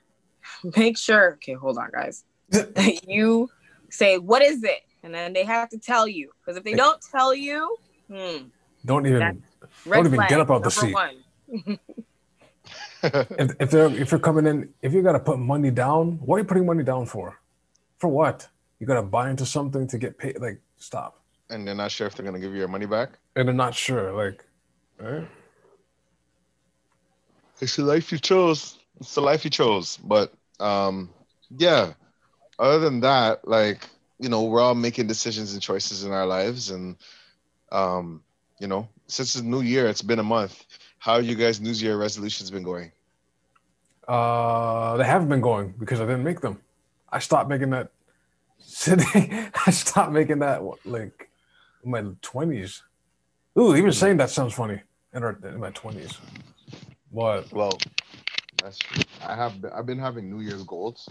Make sure. Okay, hold on, guys. you say, "What is it?" And then they have to tell you because if they don't tell you, hmm,
Don't even Don't even
flag,
get up out the
number
seat. If, if they're if you're coming in if you gotta put money down, what are you putting money down for? For what? You gotta buy into something to get paid. Like stop.
and they're not sure if they're going to give you your money back
And they're not sure. Like, right?
it's the life you chose it's the life you chose but um yeah other than that like you know we're all making decisions and choices in our lives and Um, you know, since the new year, it's been a month. How are you guys' New Year resolutions been going?
Uh, they haven't been going because I didn't make them. I stopped making that. Sitting, I stopped making that like in my twenties. Ooh, even saying that sounds funny in, our, in my twenties. What?
Well, that's true. I have been, I've been having New Year's goals.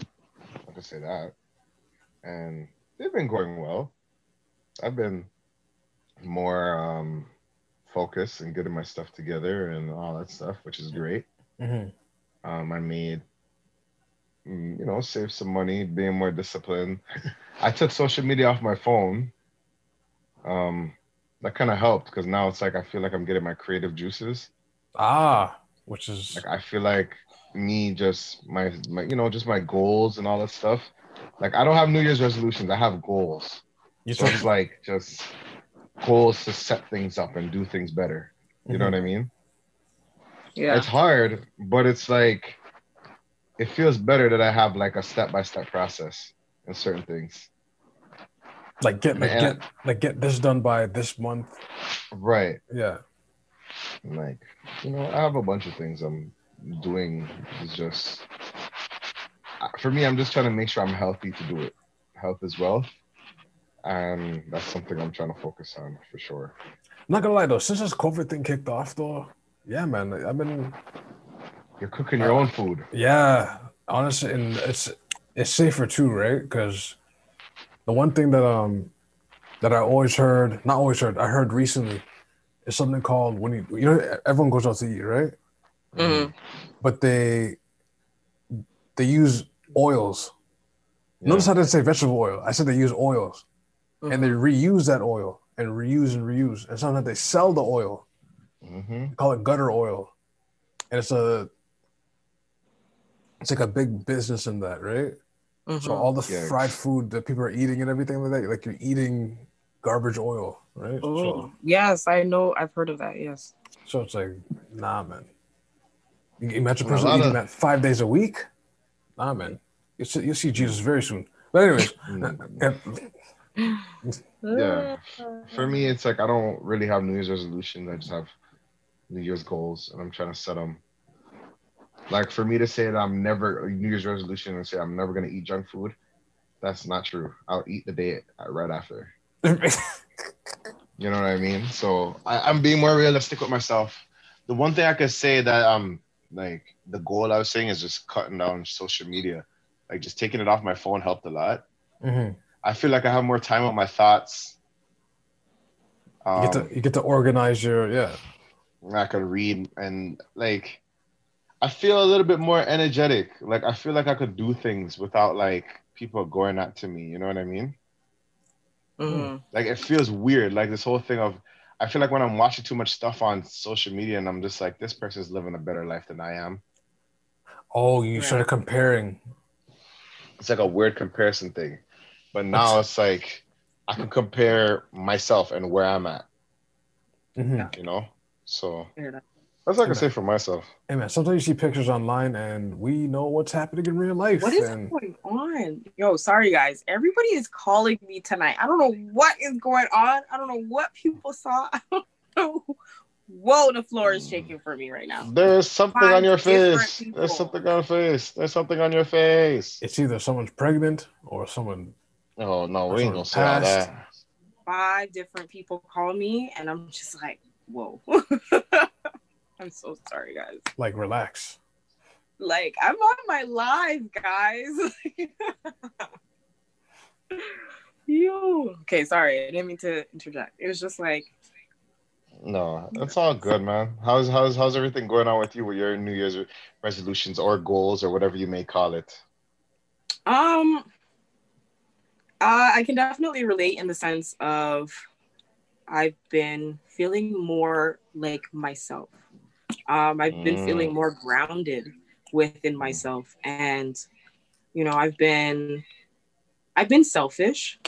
I can say that, and they've been going well. I've been more um, focused and getting my stuff together and all that stuff, which is great.
Mhm.
Um, I made, mm, you know, save some money, being more disciplined. I took social media off my phone. Um, that kind of helped because now it's like I feel like I'm getting my creative juices.
Ah, which is
Like I feel like me just my my you know just my goals and all that stuff. Like I don't have New Year's resolutions. I have goals.
you
So it's like just goals to set things up and do things better. You know mm-hmm. what I mean?
Yeah.
It's hard, but it's like it feels better that I have like a step by step process in certain things.
like get like
Man.
get like get this done by this month.
Right.
Yeah.
Like, you know, I have a bunch of things I'm doing. It's just for me, I'm just trying to make sure I'm healthy to do it. Health is wealth. And that's something I'm trying to focus on for sure.
Not gonna lie though, since this COVID thing kicked off though, yeah, man, I've been
You're cooking your own food.
Yeah, honestly, and it's it's safer too, right? Because the one thing that um that I always heard, not always heard, I heard recently, is something called when you you know everyone goes out to eat, right?
Mhm.
But they they use oils.
Yeah.
Notice I didn't say vegetable oil. I said they use oils, and they reuse that oil and reuse and reuse. And sometimes they sell the oil,
hmm
call it gutter oil, and it's a it's like a big business in that, right? So
Mhm.
all the fried food that people are eating and everything like that, like you're eating garbage oil, right?
Oh,
So,
yes, I know. I've heard of that. Yes.
so it's like, nah, man. You imagine a person eating
of-
that five days a week. Nah, man. You see, you see Jesus very soon. But anyways, yeah,
Yeah. For me, it's like I don't really have New Year's resolutions. I just have New Year's goals, and I'm trying to set them. Like for me to say that I'm never New Year's resolution and say I'm never gonna eat junk food, that's not true. I'll eat the day right after. You know what I mean? So I, I'm being more realistic with myself. The one thing I could say that um like the goal I was saying is just cutting down social media. Like just taking it off my phone helped a lot.
Mhm.
I feel like I have more time with my thoughts.
you
Um,
get to you get to organize your yeah.
I could read and like I feel a little bit more energetic. Like I feel like I could do things without like people going at to me. You know what I mean?
Mhm.
Like it feels weird. Like this whole thing of I feel like when I'm watching too much stuff on social media and I'm just like this person's living a better life than I am.
Oh, you
Yeah.
started comparing.
It's like a weird comparison thing. But now it's like I can compare myself and where I'm at.
Mhm.
You know? So that's what I can say for myself.
Hey man, sometimes you see pictures online and we know what's happening in real life.
What is
and
going on? Yo, sorry guys. Everybody is calling me tonight. I don't know what is going on. I don't know what people saw. I don't know. Whoa, the floor is shaking for me right now.
There's something
Five
on your face.
people.
There's something on your face. There's something on your face.
it's either someone's pregnant or someone
Oh no, we ain't gonna say all that.
Five different people call me, and I'm just like, whoa. I'm so sorry, guys.
like relax.
Like, I'm on my live, guys. Yo. Okay, sorry. I didn't mean to interject. It was just like,
No, that's all good, man. How's how's how's everything going on with you with your New Year's resolutions or goals or whatever you may call it?
Um, uh, I can definitely relate in the sense of I've been feeling more like myself. Um, I've been
Mm.
feeling more grounded within myself, and you know, I've been I've been selfish,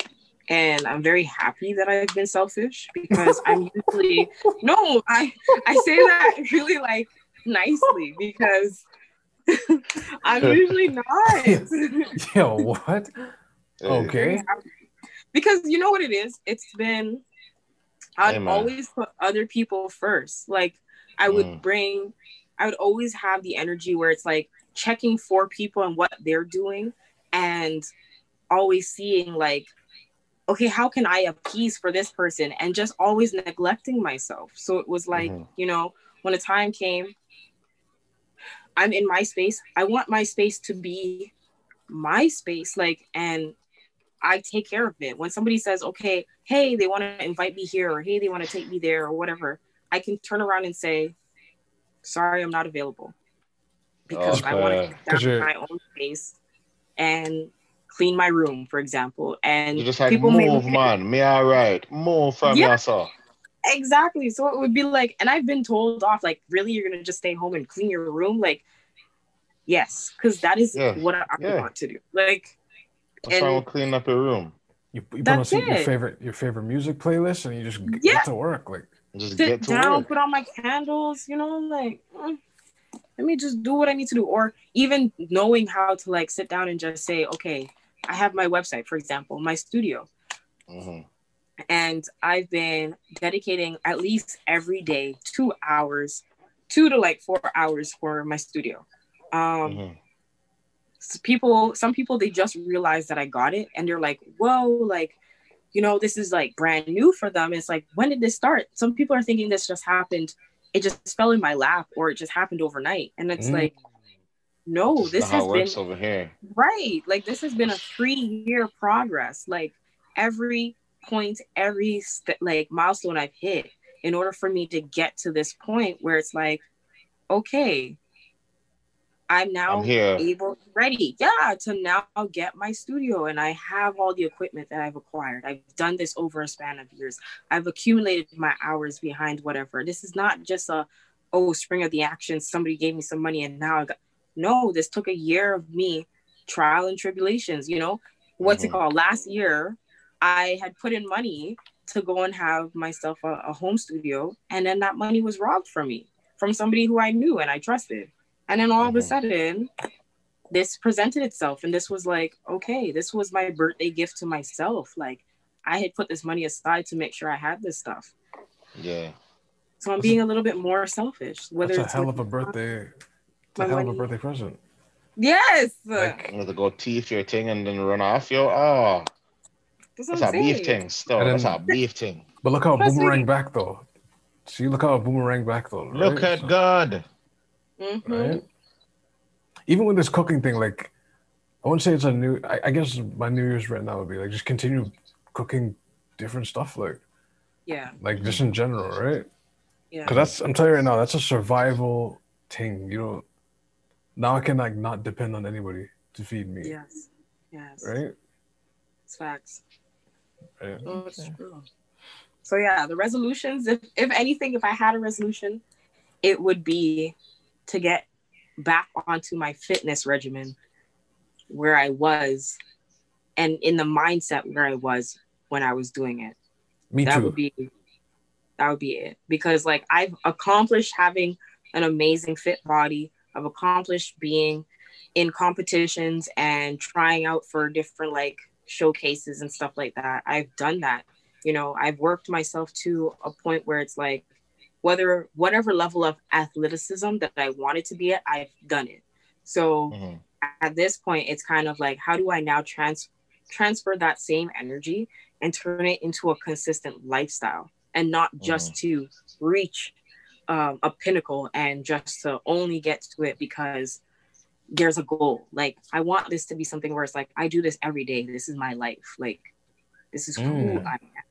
and I'm very happy that I've been selfish because I'm usually no, I I say that really like nicely because I'm usually not.
Yo, what?
Hey,
Okay.
because you know what it is it's been I'd
Amen.
always put other people first. Like I would
Mm.
bring, I would always have the energy where it's like checking for people and what they're doing, and always seeing like, okay, how can I appease for this person, and just always neglecting myself. So it was like,
Mhm.
you know, when a time came, I'm in my space. I want my space to be my space, like, and I take care of it. When somebody says, okay, hey, they want to invite me here, or hey, they want to take me there, or whatever, I can turn around and say, sorry, I'm not available. Because oh, I want
to
to
'Cause
get
you're-
my own space and clean my room, for example. And
You just like
people
move,
look at-
man. Me all right. Move from
Yeah.
your saw.
Exactly. So it would be like, and I've been told off, like, really, you're gonna just stay home and clean your room? Like, yes, because that is
Yeah,
what I
yeah.
want to do. Like,
What's
And-
wrong with cleaning up your room?
You, you put on some, your favorite your favorite music playlist and you just g-
Yeah.
get to work. Like
Just
sit
get to
down,
work.
put on my candles, you know, like mm, let me just do what I need to do. Or even knowing how to like sit down and just say, okay, I have my website, for example, my studio.
Mhm.
And I've been dedicating at least every day two hours, two to like four hours for my studio. Um,
Mhm.
People some people they just realize that i got it and they're like whoa like you know this is like brand new for them it's like when did this start some people are thinking this just happened it just fell in my lap or it just happened overnight and it's
Mm.
like no
This
this has been
over here.
right like this has been a three year progress like every point every st- like milestone i've hit in order for me to get to this point where it's like okay i'm now
I'm here.
able ready yeah to now get my studio and i have all the equipment that i've acquired. I've done this over a span of years. I've accumulated my hours behind whatever. This is not just a oh spring of the action somebody gave me some money and now i got no this took a year of me trial and tribulations you know? What's
Mhm.
it called? Last year i had put in money to go and have myself a, a home studio and then that money was robbed from me from somebody who i knew and i trusted and then all of a
Mhm.
sudden this presented itself and this was like okay this was my birthday gift to myself like i had put this money aside to make sure i had this stuff
Yeah.
so i'm being a little bit more selfish whether
that's a hell of a birthday. It's a
my
hell of a birthday present.
yes
Like
I'm gonna go teeth your thing and then run off, yo. Oh,
that's, what
that's a beef thing. Still,
And
that's
then-
a beef thing.
But look how boomerang back though. See, look how boomerang back though. Right?
Look at
So-
God.
Mhm.
right? Even with this cooking thing, like I wouldn't say it's a new. I, I guess my New Year's right now would be like just continue cooking different stuff, like
yeah
like just in general, right?
yeah
Because that's I'm telling you right now, that's a survival thing. You know, now I can like not depend on anybody to feed me,
yes yes
right?
it's facts
Right.
Oh, it's true. So yeah, the resolutions. If if anything, if I had a resolution, it would be to get back onto my fitness regimen where I was, and in the mindset where I was when I was doing it.
Me
that
too.
would be that would be it. Because like I've accomplished having an amazing fit body. I've accomplished being in competitions and trying out for different like showcases and stuff like that. I've done that. You know, I've worked myself to a point where it's like whether whatever level of athleticism that I wanted to be at, I've done it. So
Mhm.
at this point it's kind of like how do I now trans transfer that same energy and turn it into a consistent lifestyle and not just to reach um, a pinnacle and just to only get to it because there's a goal. Like I want this to be something where it's like I do this every day. This is my life. Like this is who
Mm.
I am.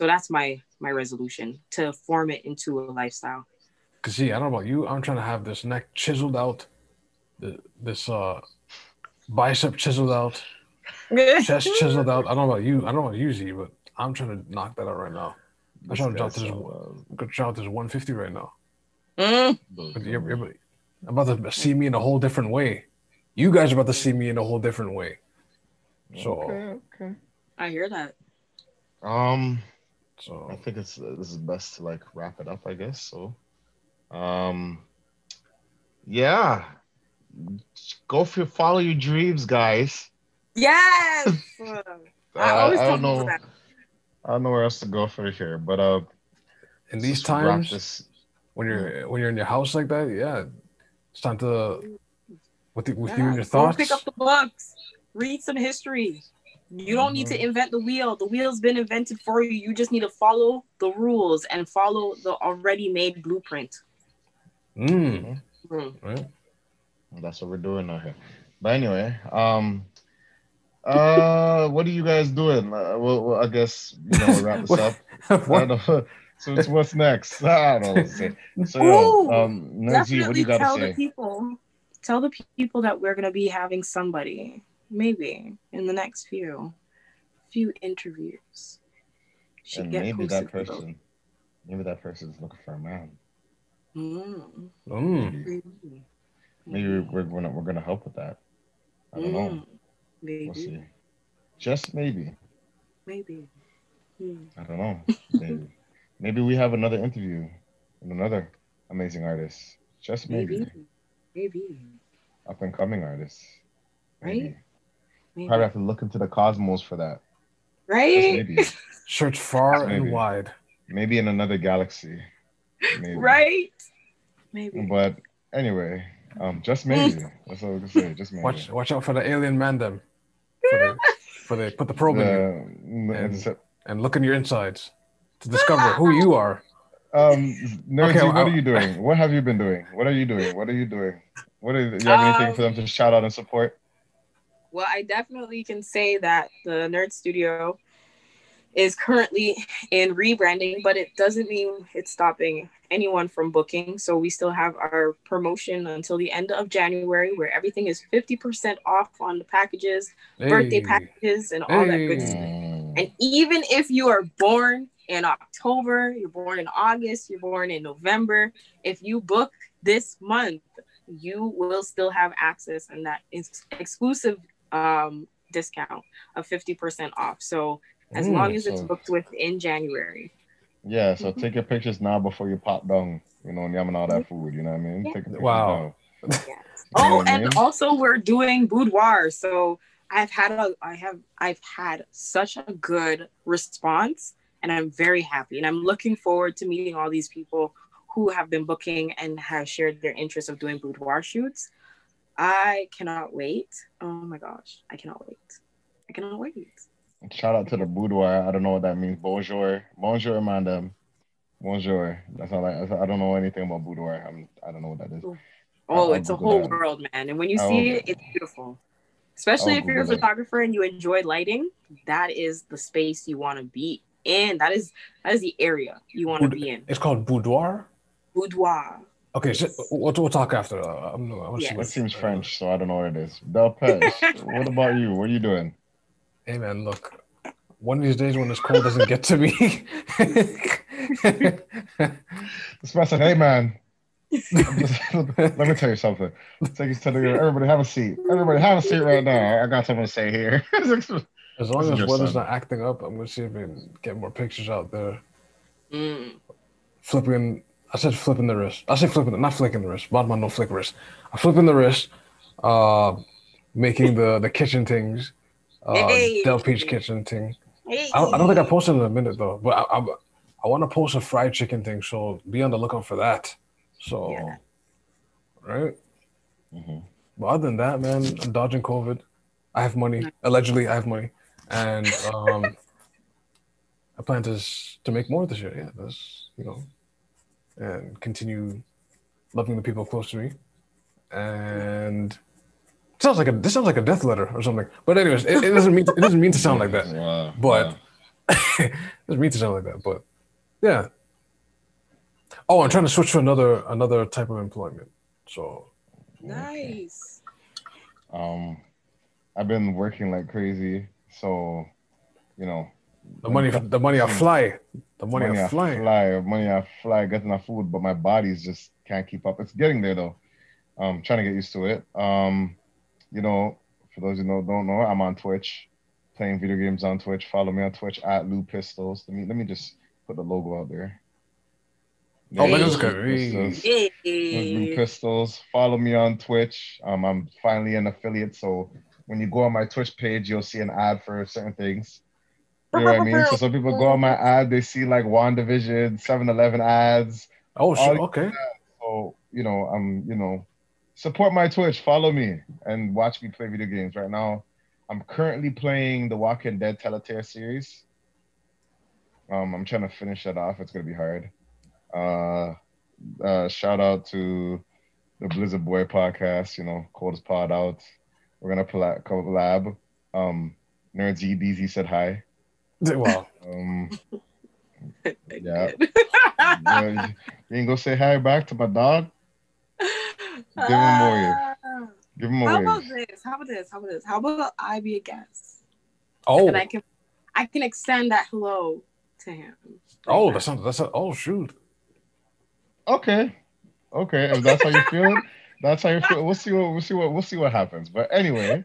So that's my my resolution to form it into a lifestyle.
Cause see, I don't know about you. I'm trying to have this neck chiseled out, the, this uh bicep chiseled out, chest chiseled out. I don't know about you. I don't know about you, Z, but I'm trying to knock that out right now. I'm trying to drop to this, I'm gonna drop this 150 right now.
Mm.
You're, you're, about to see me in a whole different way. You guys are about to see me in a whole different way. So,
okay, okay.
I hear that.
Um, I think it's uh, this is best to like wrap it up, I guess. So, um, yeah, go for follow your dreams, guys.
Yes. I
I,
always
I don't
people
know.
that.
I don't know where else to go for here, but uh,
in these times
this-
when you're when you're in your house like that, yeah, it's time to with the, with you
Yeah,
and your
go
thoughts.
pick up the books, read some history. You don't need to invent the wheel. The wheel's been invented for you. You just need to follow the rules and follow the already made blueprint.
Mm,
Hmm.
right?
That's what we're doing out here. But anyway, um, uh, what are you guys doing? Uh, well, well, I guess you know we'll wrap this up.
What?
So it's what's next? I don't know what to say. So
Ooh,
um, Nancy, what do you got to
tell the
say?
people. Tell the people that we're gonna be having somebody, maybe in the next few few interviews. Should
And
get
maybe that
posted, though.
person, maybe that person is looking for a man.
Mm.
Mm.
Maybe,
Maybe.
maybe we're we're gonna we're gonna help with that. I don't know.
Mm. Maybe.
We'll see. Just maybe.
Maybe. Hmm.
I don't know. Maybe. maybe we have another interview with another amazing artist. Just maybe.
Maybe. Maybe.
Up and coming artist.
Right?
Maybe.
Maybe.
Probably have to look into the cosmos for that.
Right?
maybe.
Search far and wide.
maybe in another galaxy. Maybe.
Right? Maybe.
But anyway, um, just maybe. That's all we can say. Just maybe.
Watch watch out for the alien mandem. For the, for the put the probe in you
The-
And-
it's-
and look in your insides to discover who you are.
um, Nerdy,
Okay,
what
well,
are you doing? What have you been doing? What are you doing? What are you doing? What are, do you have anything
Um,
for them to shout out and support?
Well, I definitely can say that the Nerd Studio is currently in rebranding, but it doesn't mean it's stopping anyone from booking. So we still have our promotion until the end of January where everything is 50% off on the packages, birthday packages, and all that good stuff. And even if you are born in October, you're born in August, you're born in November, if you book this month, you will still have access and that is exclusive um, discount of 50% off. So as
Mm,
long as it's booked within January.
yeah, so take your pictures now before you pop down, you know, and yamming all that food, you know what I mean?
Yeah.
Take your
Wow.
now. You
Oh,
what I
and
mean?
also we're doing boudoir. So I've had a I have I've had such a good response and I'm very happy. And I'm looking forward to meeting all these people who have been booking and have shared their interest of doing boudoir shoots. I cannot wait. Oh my gosh. I cannot wait. I cannot wait.
Shout out to the boudoir. I don't know what that means. Bonjour. Bonjour, madam. Bonjour. That's all I, I don't know anything about boudoir. I'm, I don't know what that is.
Oh, oh
I'll
it's a whole
that.
world, man. And when you
I'll-
see it, it's beautiful. Especially
I'll
if you're a
Google it.
photographer and you enjoy lighting, that is the space you want to be in. That is that is the area you want to be in.
It's called boudoir.
Boudoir.
Okay, so we'll, we'll talk after. Uh, I'm, I wanna
Yes.
That
what-
seems French, so I don't know what it is. Del what about you? What are you doing?
Hey man, look. One of these days when this cold doesn't get to me.
This man said, hey, man. Just- let me tell you something. Take you to the, everybody have a seat. Everybody have a seat right now. I got something to say here.
as long as
your
weather's
son.
not acting up, I'm gonna see if we can get more pictures out there.
Mm.
Flipping, I said flipping the wrist. I said flipping, not flicking the wrist. Bad man, no flick wrist. I'm flipping the wrist, uh, making the the kitchen things, uh,
Hey.
Del Peach kitchen thing.
Hey.
I don't, I don't think I posted in a minute though, but I I, I want to post a fried chicken thing, so be on the lookout for that. So,
Yeah.
right.
Mhm.
But other than that, man, I'm dodging COVID. I have money. Allegedly, I have money, and um, I plan to to make more this year. Yeah, that's you know, and continue loving the people close to me. And sounds like a this sounds like a death letter or something. But anyways, it, it doesn't mean it doesn't mean to sound like that.
Wow,
But
wow.
it doesn't mean to sound like that. But yeah. Oh, I'm trying to switch to another another type of employment. So
Nice.
um, I've been working like crazy, so you know,
the money the money I fly. The money,
money
I
I
fly.
fly, money I fly, getting enough food, but my body's just can't keep up. It's getting there though. I'm trying to get used to it. Um, you know, for those who know don't know, I'm on Twitch, playing video games on Twitch. Follow me on Twitch at Lou Pistols. Let me let me just put the logo out there.
Oh,
Hey.
let's go.
Pistols.
Hey.
Those Blue
Hey.
Pistols. Follow me on Twitch. Um, I'm finally an affiliate, so when you go on my Twitch page, you'll see an ad for certain things. You know what I mean? So some people go on my ad, they see like WandaVision, 7-Eleven ads.
Oh, sure.
these
Okay.
So, you know, I'm, you know, support my Twitch, follow me, and watch me play video games. Right now, I'm currently playing the Walking Dead Telltale series. Um, I'm trying to finish that off. It's gonna be hard. Uh, uh, shout out to the Blizzard Boy podcast. You know, coldest pod out. We're gonna pla- collab. Um, Nerds DZ said hi.
Well,
Um, Yeah. yeah, you ain't go say hi back to my dog. Give him a wave. Give him a
How
wave.
about this? How about this? How about this? How about I be a guest?
oh,
And I can I can extend that hello to him.
oh, that's not, that's not, oh shoot.
Okay, okay. If that's how you feel, that's how you feel. We'll see what we'll see what we'll see what happens. But anyway,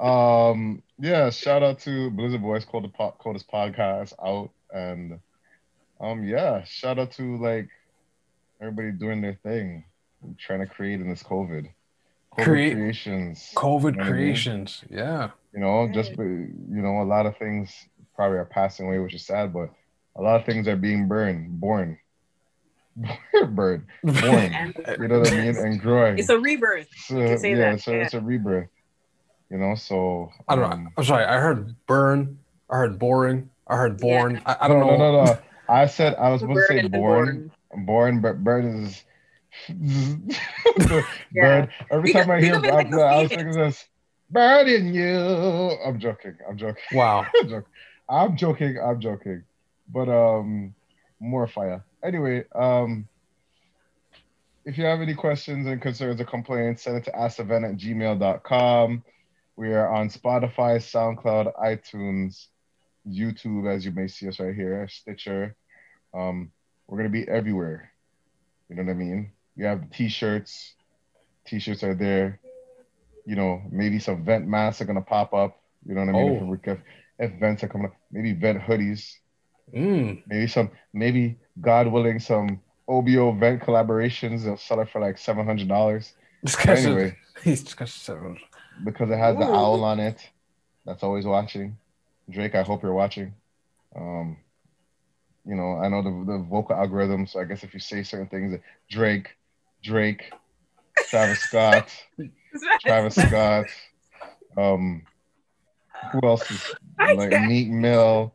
um, yeah. Shout out to Blizzard Boys, called the po- coldest podcast out, and um, yeah. Shout out to like everybody doing their thing, trying to create in this COVID. COVID
Create-
creations.
COVID
You know what I mean?
creations. Yeah.
you know just you know a lot of things probably are passing away which is sad but a lot of things are being burned born burned born you know what i mean and growing
it's a rebirth.
so,
you can say
yeah
that,
so
yeah.
it's a rebirth you know so
I don't know.
um,
I'm sorry. I heard burn. I heard boring. I heard
Yeah.
born. I, I don't
no,
know.
no no no i said i was supposed to say
Burn and
born born but burn is
Yeah.
bird every
Think
time
of-
i hear
of it like
I, I was thinking this burning you i'm joking i'm joking
Wow.
I'm joking. I'm joking. I'm joking. But um, more fire. Anyway, um, if you have any questions and concerns or complaints, send it to askthevent at gmail.com. We are on Spotify, SoundCloud, iTunes, YouTube, as you may see us right here, Stitcher. Um, we're gonna be everywhere. You know what I mean? We have t-shirts. T-shirts are there. You know, maybe some vent masks are gonna pop up. You know what I mean? If,
Oh.
if, if vents are coming up, maybe vent hoodies.
Mm.
Maybe some, maybe God willing, some OVO vent collaborations. They'll sell it for like seven hundred dollars Anyway.
he's just got seven.
Because it has the owl on it. That's always watching. Drake, I hope you're watching. Um, you know, I know the the vocal algorithm, so I guess if you say certain things, Drake, Drake, Travis Scott, Travis Scott, um, who else is like. Meek Mill,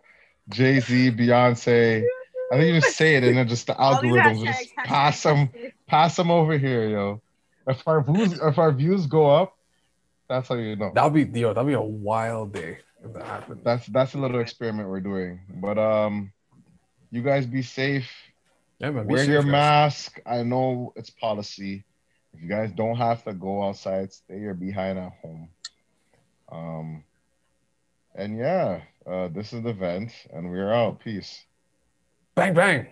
Jay Z, Beyonce. I think you just say it and then just the algorithms just pass them, pass them over here, yo. If our views, if our views go up, that's how you know.
That'll be yo. That'll be a wild day if that happens.
That's that's a little experiment we're doing. But um, you guys be safe.
Yeah, man.
Wear
safe,
your
guys.
mask. I know it's policy. If you guys don't have to go outside, stay your behind at home. Um, and yeah, uh, this is the vent, and we're out. Peace.
Bang bang.